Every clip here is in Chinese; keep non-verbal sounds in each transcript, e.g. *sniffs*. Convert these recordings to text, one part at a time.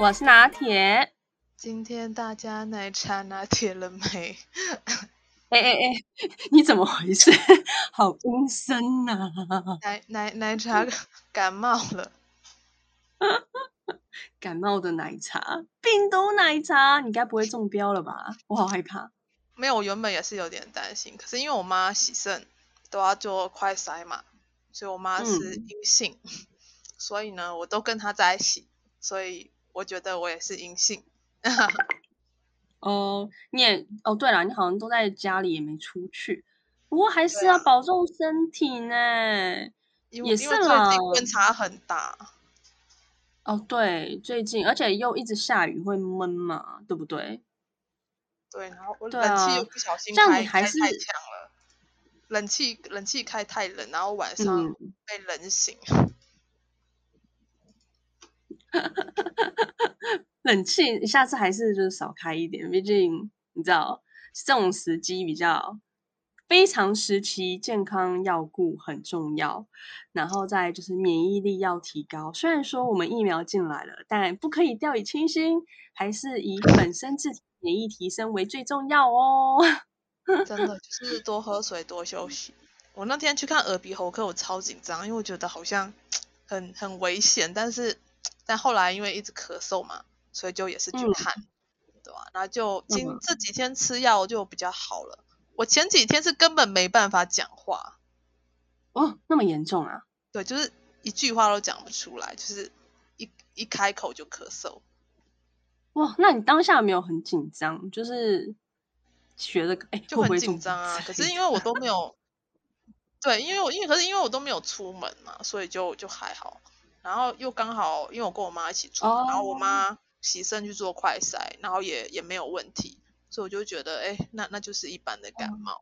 我是拿铁，今天大家奶茶拿铁了没？*laughs* 哎哎哎，你怎么回事？*laughs* 好阴森呐、啊！奶奶奶茶 *laughs* 感冒了，感冒的奶茶，病毒奶茶，你该不会中标了吧？我好害怕。没有，我原本也是有点担心，可是因为我妈洗肾都要做快筛嘛，所以我妈是阴性，嗯、所以呢，我都跟她在一起，所以。我觉得我也是阴性。*laughs* 哦，你也哦，对了，你好像都在家里，也没出去。不过还是要保重身体呢。啊、也是啦，温差很大。哦，对，最近而且又一直下雨，会闷嘛，对不对？对，然后我冷气又不小心开、啊、开太强了，冷气冷气开太冷，然后晚上被冷醒。嗯 *laughs* 冷气下次还是就是少开一点，毕竟你知道这种时机比较非常时期，健康要顾很重要。然后再就是免疫力要提高。虽然说我们疫苗进来了，但不可以掉以轻心，还是以本身自己免疫提升为最重要哦。*laughs* 真的就是多喝水，多休息。我那天去看耳鼻喉科，我超紧张，因为我觉得好像 *tsk* 很很危险，但是。但后来因为一直咳嗽嘛，所以就也是去看，嗯、对吧？然后就今这几天吃药就比较好了。我前几天是根本没办法讲话，哦，那么严重啊？对，就是一句话都讲不出来，就是一一开口就咳嗽。哇，那你当下没有很紧张？就是学的哎，就很紧张啊。可是因为我都没有，对，因为我因为可是因为我都没有出门嘛，所以就就还好。然后又刚好，因为我跟我妈一起住，oh. 然后我妈洗肾去做快筛，然后也也没有问题，所以我就觉得，哎，那那就是一般的感冒。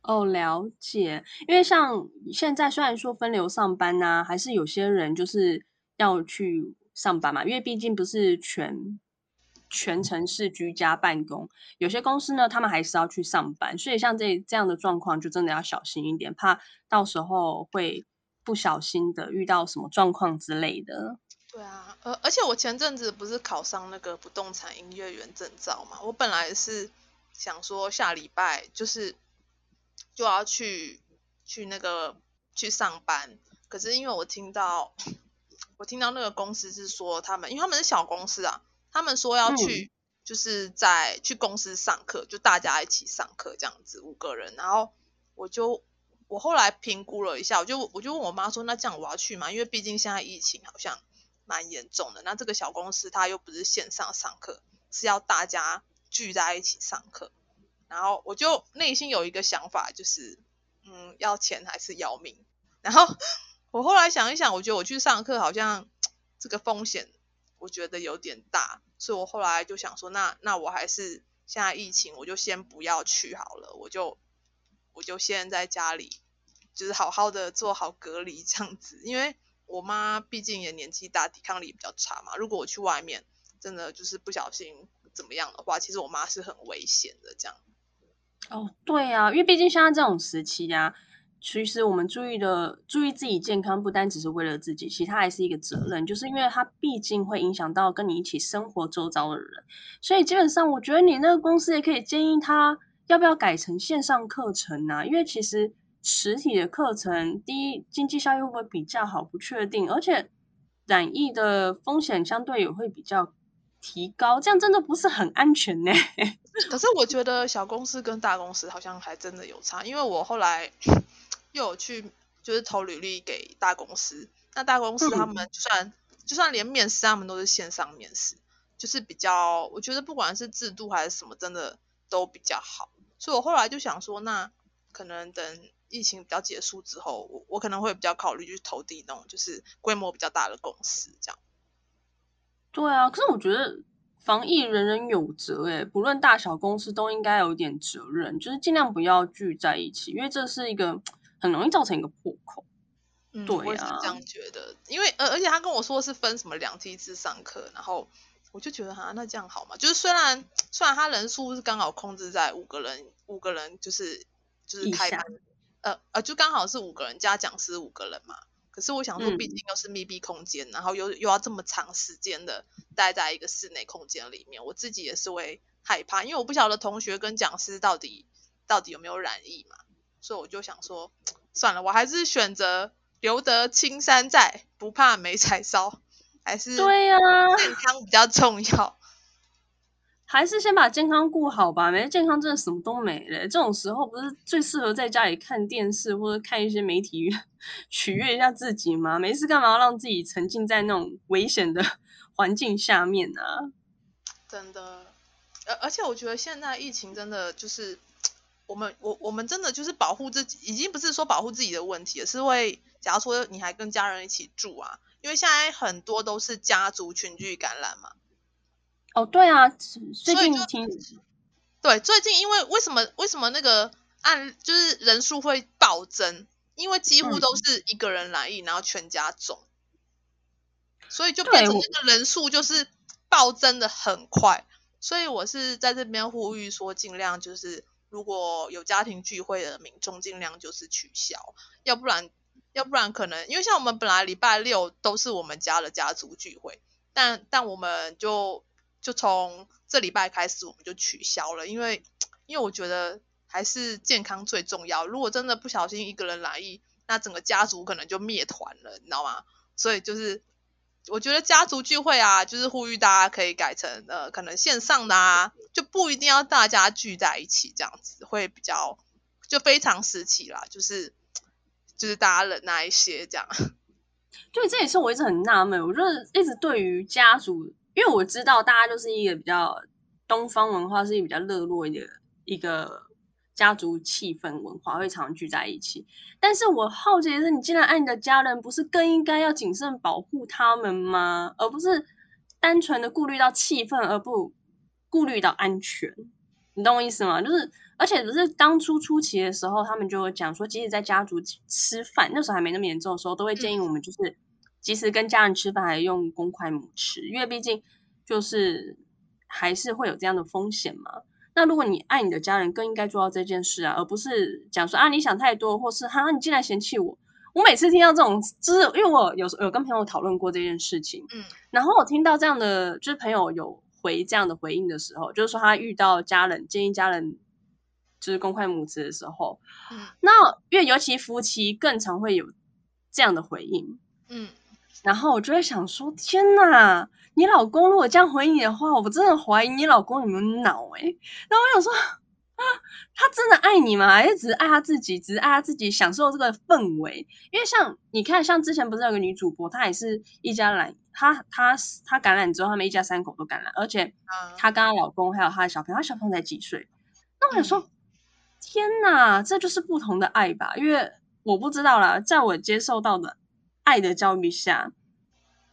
哦，oh, 了解。因为像现在虽然说分流上班呐、啊，还是有些人就是要去上班嘛，因为毕竟不是全全城市居家办公，有些公司呢，他们还是要去上班，所以像这这样的状况，就真的要小心一点，怕到时候会。不小心的遇到什么状况之类的。对啊，而而且我前阵子不是考上那个不动产营业员证照嘛，我本来是想说下礼拜就是就要去去那个去上班，可是因为我听到我听到那个公司是说他们，因为他们是小公司啊，他们说要去就是在、嗯、去公司上课，就大家一起上课这样子五个人，然后我就。我后来评估了一下，我就我就问我妈说：“那这样我要去吗？因为毕竟现在疫情好像蛮严重的。那这个小公司它又不是线上上课，是要大家聚在一起上课。然后我就内心有一个想法，就是嗯，要钱还是要命？然后我后来想一想，我觉得我去上课好像这个风险我觉得有点大，所以我后来就想说，那那我还是现在疫情，我就先不要去好了，我就我就先在家里。”就是好好的做好隔离这样子，因为我妈毕竟也年纪大，抵抗力比较差嘛。如果我去外面，真的就是不小心怎么样的话，其实我妈是很危险的这样。哦，对、啊，因为毕竟现在这种时期呀、其实我们注意的注意自己健康，不单只是为了自己，其实它还是一个责任，就是因为它毕竟会影响到跟你一起生活周遭的人，所以基本上我觉得你那个公司也可以建议他要不要改成线上课程啊，因为其实。实体的课程，第一，经济效益会不会比较好？不确定，而且染疫的风险相对也会比较提高，这样真的不是很安全呢。*laughs* 可是我觉得小公司跟大公司好像还真的有差，因为我后来 *sniffs* 又有去就是投履历给大公司，那大公司他们就算、嗯、就算连面试，他们都是线上面试，就是比较，我觉得不管是制度还是什么，真的都比较好。所以我后来就想说，那可能等疫情比较结束之后，我我可能会比较考虑去投递那种就是规模比较大的公司这样。对啊，可是我觉得防疫人人有责，诶，不论大小公司都应该有一点责任，就是尽量不要聚在一起，因为这是一个很容易造成一个破口。嗯，对啊，我是这样觉得，因为呃，而且他跟我说是分什么两梯次上课，然后我就觉得哈，那这样好嘛？就是虽然虽然他人数是刚好控制在五个人，五个人就是就是开班，呃呃，就刚好是五个人加讲师五个人嘛。可是我想说，毕竟又是密闭空间，嗯、然后又又要这么长时间的待在一个室内空间里面，我自己也是会害怕，因为我不晓得同学跟讲师到底到底有没有染疫嘛，所以我就想说，*tsk* 算了，我还是选择。留得青山在，不怕没柴烧，还是对呀，健康比较重要，啊，*laughs* 还是先把健康顾好吧。没健康，真的什么都没了。这种时候不是最适合在家里看电视或者看一些媒体取悦一下自己吗？没事干嘛要让自己沉浸在那种危险的 *laughs* 环境下面呢？啊？真的，而而且我觉得现在疫情真的就是我们我我们真的就是保护自己，已经不是说保护自己的问题，而是会。假如说你还跟家人一起住啊，因为现在很多都是家族群聚感染嘛。哦，对啊，最近听，对，最近因为为什么为什么那个案就是人数会暴增？因为几乎都是一个人染疫，然后全家中，所以就变成那个人数就是暴增的很快。所以我是在这边呼吁说，尽量就是如果有家庭聚会的民众，尽量就是取消，要不然。要不然可能，因为像我们本来礼拜六都是我们家的家族聚会，但但我们就就从这礼拜开始我们就取消了，因为因为我觉得还是健康最重要。如果真的不小心一个人来意，那整个家族可能就灭团了，你知道吗？所以就是我觉得家族聚会啊，就是呼吁大家可以改成呃可能线上的啊，就不一定要大家聚在一起这样子，会比较就非常时期啦，就是。就是大家忍耐一些这样，*laughs* 对，这也是我一直很纳闷。我就是一直对于家族，因为我知道大家就是一个比较东方文化，是一个比较热络的一个家族气氛文化，会常聚在一起。但是我好奇的是，你既然爱你的家人，不是更应该要谨慎保护他们吗？而不是单纯的顾虑到气氛，而不顾虑到安全。你懂我意思吗？就是。而且只是当初初期的时候，他们就会讲说，即使在家族吃饭，那时候还没那么严重的时候，都会建议我们就是，即使跟家人吃饭，还用公筷母吃，因为毕竟就是还是会有这样的风险嘛。那如果你爱你的家人，更应该做到这件事啊，而不是讲说啊，你想太多，或是哈，你竟然嫌弃我。我每次听到这种，就是因为我有有跟朋友讨论过这件事情，嗯，然后我听到这样的，就是朋友有回这样的回应的时候，就是说他遇到家人建议家人。就是公筷母子的时候，嗯，那因为尤其夫妻更常会有这样的回应，嗯，然后我就会想说，天哪，你老公如果这样回应你的话，我真的怀疑你老公有没有脑诶、欸、然后我想说，啊，他真的爱你吗？还是只是爱他自己，只是爱他自己享受这个氛围？因为像你看，像之前不是有个女主播，她也是一家染，她她她感染之后，他们一家三口都感染，而且她跟她老公还有她的小朋友，她小朋友才几岁？那我想说。嗯天呐，这就是不同的爱吧？因为我不知道啦，在我接受到的爱的教育下，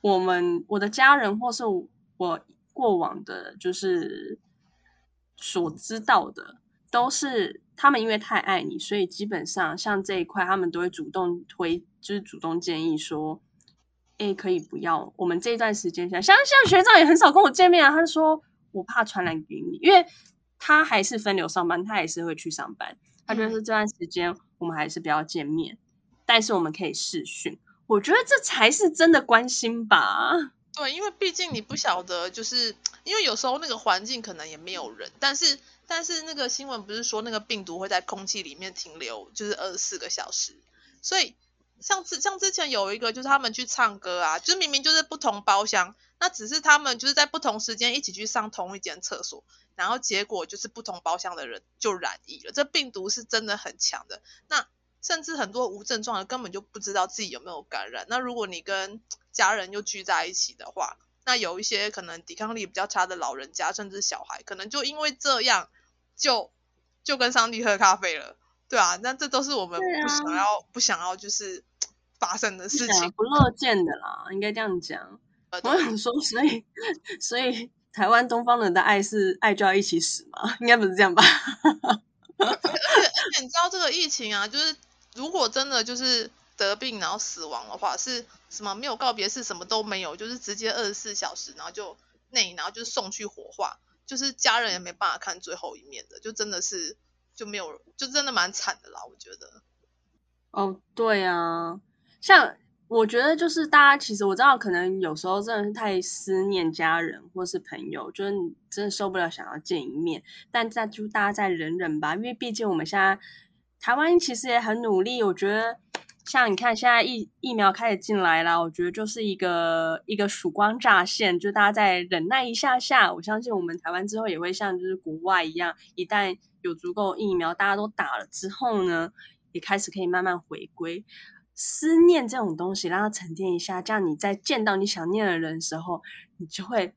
我们我的家人或是我过往的，就是所知道的，都是他们因为太爱你，所以基本上像这一块，他们都会主动推，就是主动建议说，哎，可以不要，我们这一段时间像像像学长也很少跟我见面啊，他就说我怕传染给你，因为。他还是分流上班，他还是会去上班。他就是这段时间我们还是不要见面，但是我们可以视讯。我觉得这才是真的关心吧。对，因为毕竟你不晓得，就是因为有时候那个环境可能也没有人，但是但是那个新闻不是说那个病毒会在空气里面停留，就是二十四个小时。所以像之像之前有一个，就是他们去唱歌啊，就明明就是不同包厢，那只是他们就是在不同时间一起去上同一间厕所。然后结果就是不同包厢的人就染疫了，这病毒是真的很强的。那甚至很多无症状的根本就不知道自己有没有感染。那如果你跟家人又聚在一起的话，那有一些可能抵抗力比较差的老人家，甚至小孩，可能就因为这样就就跟上帝喝咖啡了，对啊，那这都是我们不想要、啊、不想要就是 *tsk* 发生的事情，不乐见的啦，应该这样讲。我想说，所以所以台湾东方人的爱是爱就要一起死吗？应该不是这样吧？*laughs* 而且而且你知道这个疫情啊，就是如果真的就是得病然后死亡的话，是什么没有告别式，什么都没有，就是直接二十四小时，然后就内，然后就送去火化，就是家人也没办法看最后一面的，就真的是就没有，就真的蛮惨的啦，我觉得。哦，对啊，像我觉得就是大家其实我知道，可能有时候真的是太思念家人或是朋友，就是真的受不了想要见一面，但再就大家再忍忍吧，因为毕竟我们现在台湾其实也很努力，我觉得。像你看，现在疫疫苗开始进来了，我觉得就是一个一个曙光乍现，就大家再忍耐一下下，我相信我们台湾之后也会像就是国外一样，一旦有足够疫苗，大家都打了之后呢，也开始可以慢慢回归。思念这种东西，让它沉淀一下，这样你在见到你想念的人的时候，你就会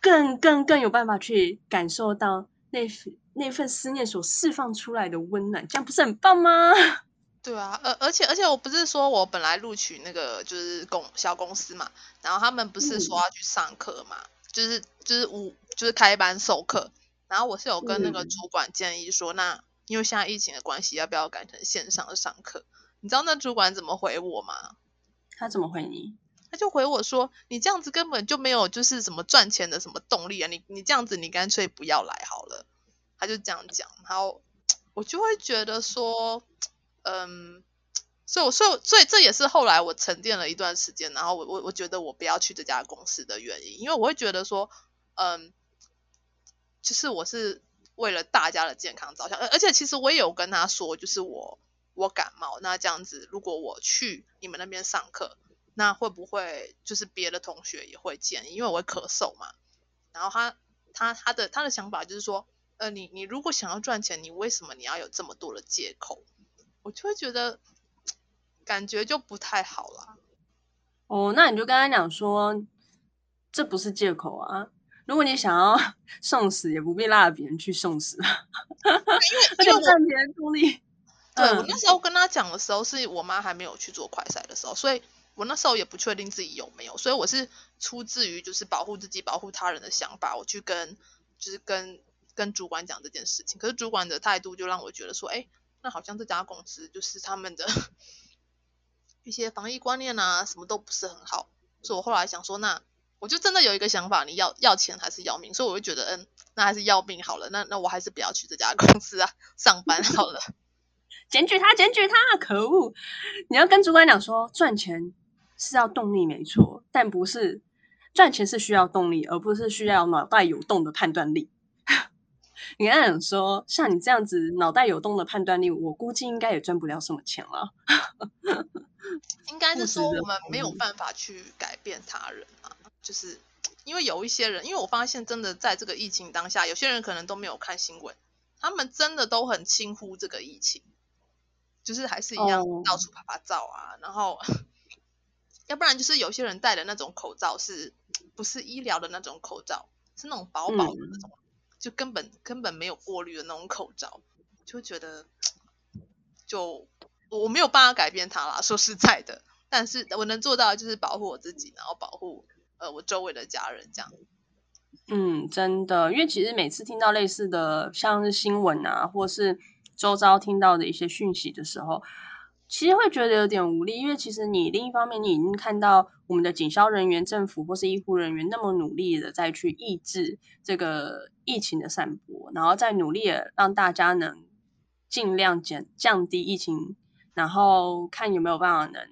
更更更有办法去感受到那份那份思念所释放出来的温暖，这样不是很棒吗？*laughs* 对啊，而而且而且我不是说我本来录取那个就是公小公司嘛，然后他们不是说要去上课嘛，嗯、就是就是五就是开班授课，然后我是有跟那个主管建议说，嗯、那因为现在疫情的关系，要不要改成线上上课？你知道那主管怎么回我吗？他怎么回你？他就回我说，你这样子根本就没有就是什么赚钱的什么动力啊，你你这样子你干脆不要来好了。他就这样讲，然后我就会觉得说。嗯，所以我，所以，所以这也是后来我沉淀了一段时间，然后我，我，我觉得我不要去这家公司的原因，因为我会觉得说，嗯，就是我是为了大家的健康着想，而而且其实我也有跟他说，就是我我感冒，那这样子如果我去你们那边上课，那会不会就是别的同学也会见，因为我会咳嗽嘛，然后他他他的他的想法就是说，呃，你你如果想要赚钱，你为什么你要有这么多的借口？我就会觉得感觉就不太好啦。哦，那你就跟他讲说，这不是借口啊。如果你想要 *laughs* 送死，也不必拉着别人去送死。因为赚钱动力。*laughs* 对，我那时候跟他讲的时候，是我妈还没有去做快筛的时候，所以我那时候也不确定自己有没有，所以我是出自于就是保护自己、保护他人的想法，我去跟就是跟跟主管讲这件事情。可是主管的态度就让我觉得说，哎。那好像这家公司就是他们的 *laughs* 一些防疫观念啊，什么都不是很好，所以我后来想说，那我就真的有一个想法，你要要钱还是要命？所以我就觉得，嗯，那还是要命好了，那那我还是不要去这家公司啊，上班好了。*laughs* 检举他，检举他，可恶！你要跟主管讲说，赚钱是要动力没错，但不是赚钱是需要动力，而不是需要脑袋有洞的判断力。你刚才说，像你这样子脑袋有洞的判断力，我估计应该也赚不了什么钱了。*laughs* 应该是说我们没有办法去改变他人啊，就是因为有一些人，因为我发现真的在这个疫情当下，有些人可能都没有看新闻，他们真的都很轻忽这个疫情，就是还是一样到处拍拍照啊，哦、然后 *laughs* 要不然就是有些人戴的那种口罩是不是医疗的那种口罩，是那种薄薄的那种。就根本根本没有过滤的那种口罩，就觉得就我没有办法改变它啦。说实在的，但是我能做到的就是保护我自己，然后保护呃我周围的家人这样。嗯，真的，因为其实每次听到类似的像是新闻啊，或是周遭听到的一些讯息的时候。其实会觉得有点无力，因为其实你另一方面，你已经看到我们的警消人员、政府或是医护人员那么努力的在去抑制这个疫情的散播，然后再努力的让大家能尽量减降低疫情，然后看有没有办法能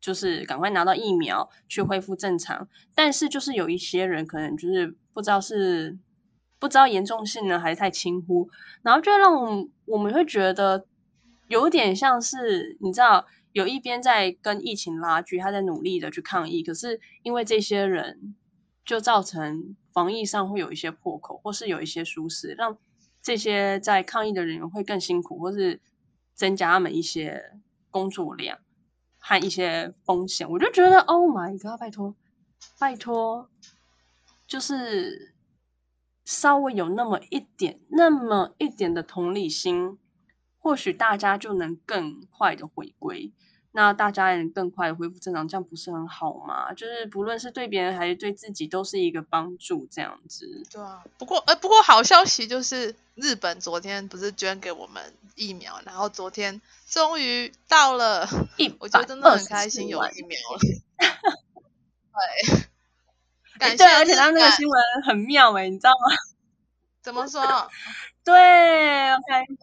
就是赶快拿到疫苗去恢复正常。但是就是有一些人可能就是不知道是不知道严重性呢，还是太轻忽，然后就让我们我们会觉得。有点像是你知道，有一边在跟疫情拉锯，他在努力的去抗疫，可是因为这些人，就造成防疫上会有一些破口，或是有一些疏失，让这些在抗疫的人员会更辛苦，或是增加他们一些工作量和一些风险。我就觉得，Oh my God，拜托，拜托，就是稍微有那么一点、那么一点的同理心，或许大家就能更快的回归。那大家也能更快的恢复正常，这样不是很好吗？就是不论是对别人还是对自己，都是一个帮助，这样子。对啊，不过呃，不过好消息就是日本昨天不是捐给我们疫苗，然后昨天终于到了，我觉得真的很开心有疫苗了。*laughs* 对，感谢。对，而且他那个新闻很妙诶，你知道吗？怎么说？*laughs* 对，OK。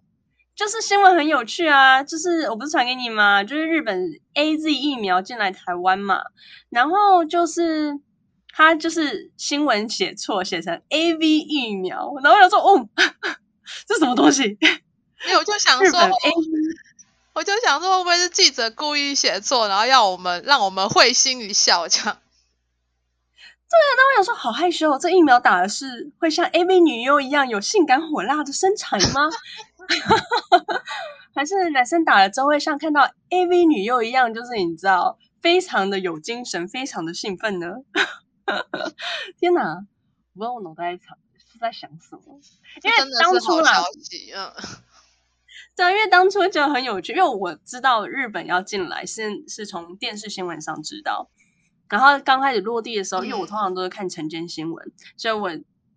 就是新闻很有趣啊，就是我不是传给你吗？就是日本 AZ 疫苗进来台湾嘛，然后就是他就是新闻写错，写成 AV 疫苗，然后我想说，哦，*laughs* 这什么东西？没有，我就想说，我就想说，会不会是记者故意写错，然后要我们让我们会心一笑这样？*laughs* 对啊，那我想说，好害羞，这疫苗打的是会像 AV 女优一样有性感火辣的身材吗？*laughs* 还是男生打了之后会像看到 AV 女优一样，就是你知道，非常的有精神，非常的兴奋呢？*laughs* 天哪，我不知道我脑袋是在想什么，因为当初啦，对，因为当初就很有趣，因为我知道日本要进来是是从电视新闻上知道，然后刚开始落地的时候，嗯、因为我通常都是看晨间新闻，所以我。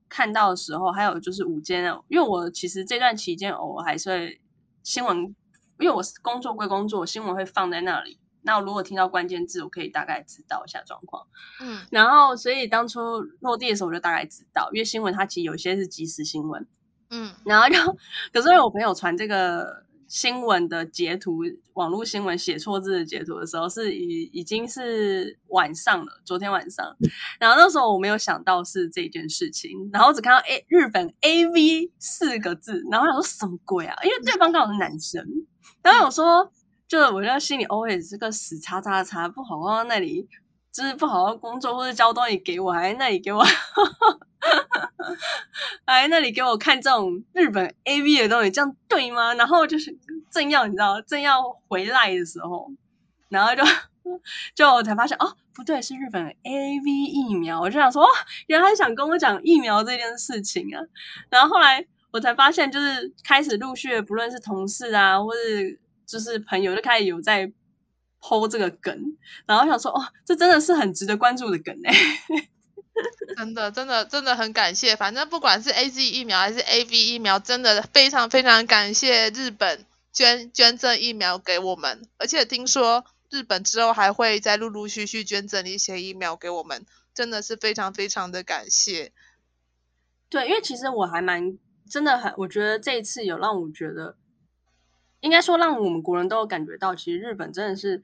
看到的时候，还有就是午间，因为我其实这段期间偶尔还是会新闻，因为我工作归工作，新闻会放在那里。那我如果听到关键字，我可以大概知道一下状况。嗯，然后所以当初落地的时候，我就大概知道，因为新闻它其实有些是即时新闻。嗯，然后就 *laughs* 可是因为我朋友传这个。新闻的截图，网络新闻写错字的截图的时候，是已已经是晚上了，昨天晚上。然后那时候我没有想到是这件事情，然后只看到 A 日本 AV 四个字，然后我想说什么鬼啊？因为对方刚好是男生，然后我说，就是我在心里 always 这个死叉叉叉不好好在那里，就是不好好工作或者交东西给我，还在那里给我。*laughs* 还在那里给我看这种日本 AV 的东西，这样对吗？然后就是正要你知道正要回来的时候，然后就就我才发现哦，不对，是日本 AV 疫苗。我就想说，哦，原来想跟我讲疫苗这件事情啊。然后后来我才发现，就是开始陆续，不论是同事啊，或是就是朋友，就开始有在 po 这个梗。然后想说，哦，这真的是很值得关注的梗哎。*laughs* 真的，真的，真的很感谢。反正不管是 AZ 疫苗还是 AV 疫苗，真的非常非常感谢日本捐捐赠疫苗给我们。而且听说日本之后还会再陆陆续续捐赠一些疫苗给我们，真的是非常非常的感谢。对，因为其实我还蛮真的很，我觉得这一次有让我觉得，应该说让我们国人都有感觉到，其实日本真的是。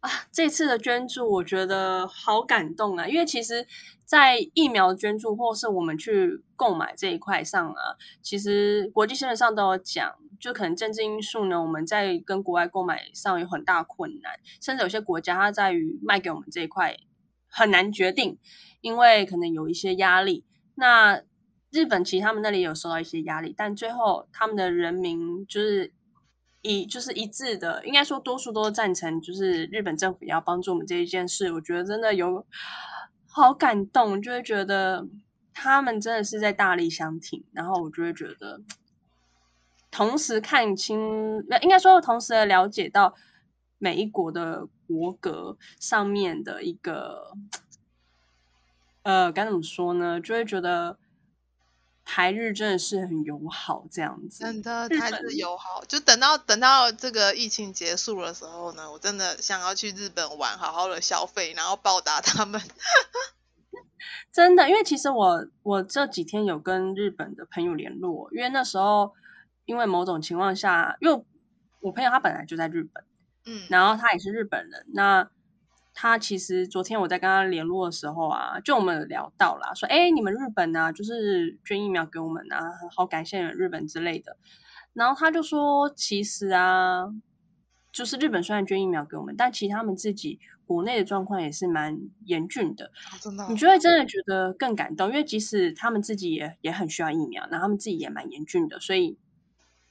啊，这次的捐助我觉得好感动啊！因为其实，在疫苗捐助或是我们去购买这一块上啊，其实国际新闻上都有讲，就可能政治因素呢，我们在跟国外购买上有很大困难，甚至有些国家它在于卖给我们这一块很难决定，因为可能有一些压力。那日本其实他们那里有受到一些压力，但最后他们的人民就是。一就是一致的，应该说多数都赞成，就是日本政府要帮助我们这一件事。我觉得真的有好感动，就会觉得他们真的是在大力相挺。然后我就会觉得，同时看清，应该说同时了解到每一国的国格上面的一个，呃，该怎么说呢？就会觉得。台日真的是很友好，这样子。真的，台日友好。就等到等到这个疫情结束的时候呢，我真的想要去日本玩，好好的消费，然后报答他们。*laughs* 真的，因为其实我我这几天有跟日本的朋友联络，因为那时候因为某种情况下，因为我朋友他本来就在日本，嗯，然后他也是日本人，那。他其实昨天我在跟他联络的时候啊，就我们聊到啦，说哎，你们日本啊，就是捐疫苗给我们啊，好感谢日本之类的。然后他就说，其实啊，就是日本虽然捐疫苗给我们，但其实他们自己国内的状况也是蛮严峻的。真的，你就会真的觉得更感动，因为即使他们自己也也很需要疫苗，然后他们自己也蛮严峻的，所以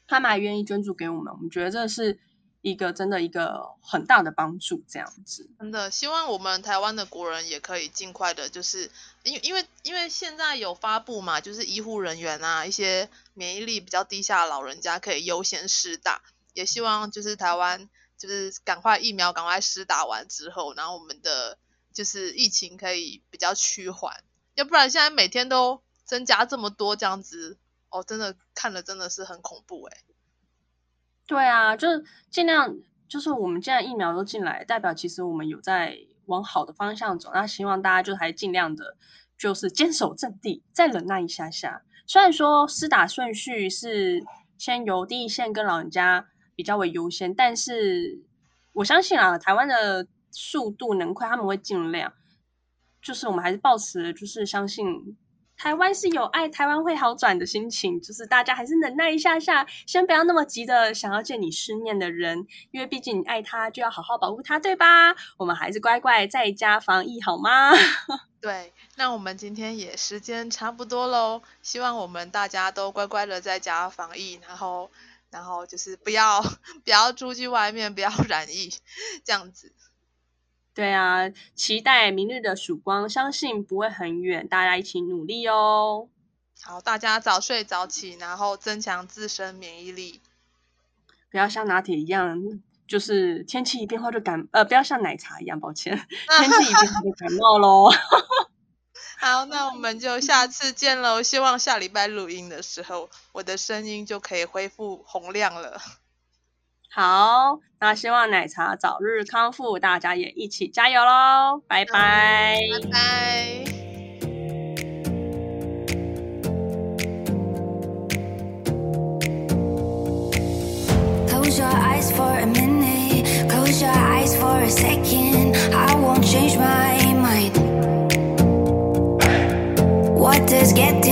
他们还愿意捐助给我们。我们觉得这是一个真的一个很大的帮助，这样子。真的希望我们台湾的国人也可以尽快的，就是因为因为因为现在有发布嘛，就是医护人员啊，一些免疫力比较低下老人家可以优先施打，也希望就是台湾就是赶快疫苗赶快施打完之后，然后我们的就是疫情可以比较趋缓，要不然现在每天都增加这么多这样子。哦，真的看了真的是很恐怖哎。对啊，就是尽量，就是我们既然疫苗都进来，代表其实我们有在往好的方向走。那希望大家就还尽量的，就是坚守阵地，再忍耐一下下。虽然说施打顺序是先由第一线跟老人家比较为优先，但是我相信啊，台湾的速度能快，他们会尽量。就是我们还是抱持，就是相信。台湾是有爱，台湾会好转的心情，就是大家还是忍耐一下下，先不要那么急的想要见你思念的人，因为毕竟你爱他，就要好好保护他，对吧？我们还是乖乖在家防疫好吗？*laughs* 对，那我们今天也时间差不多喽，希望我们大家都乖乖的在家防疫，然后，然后就是不要 *laughs* 不要出去外面，不要染疫，这样子。对啊，期待明日的曙光，相信不会很远，大家一起努力哦。好，大家早睡早起，然后增强自身免疫力。不要像拿铁一样，就是天气一变化就感，呃，不要像奶茶一样，抱歉，*laughs* 天气一变化就感冒喽。*laughs* 好，那我们就下次见喽。希望下礼拜录音的时候，我的声音就可以恢复洪亮了。好，那希望奶茶早日康复，大家也一起加油喽！拜拜，拜拜。Close your eyes for a minute, close your eyes for a second. I won't change my mind. What does getting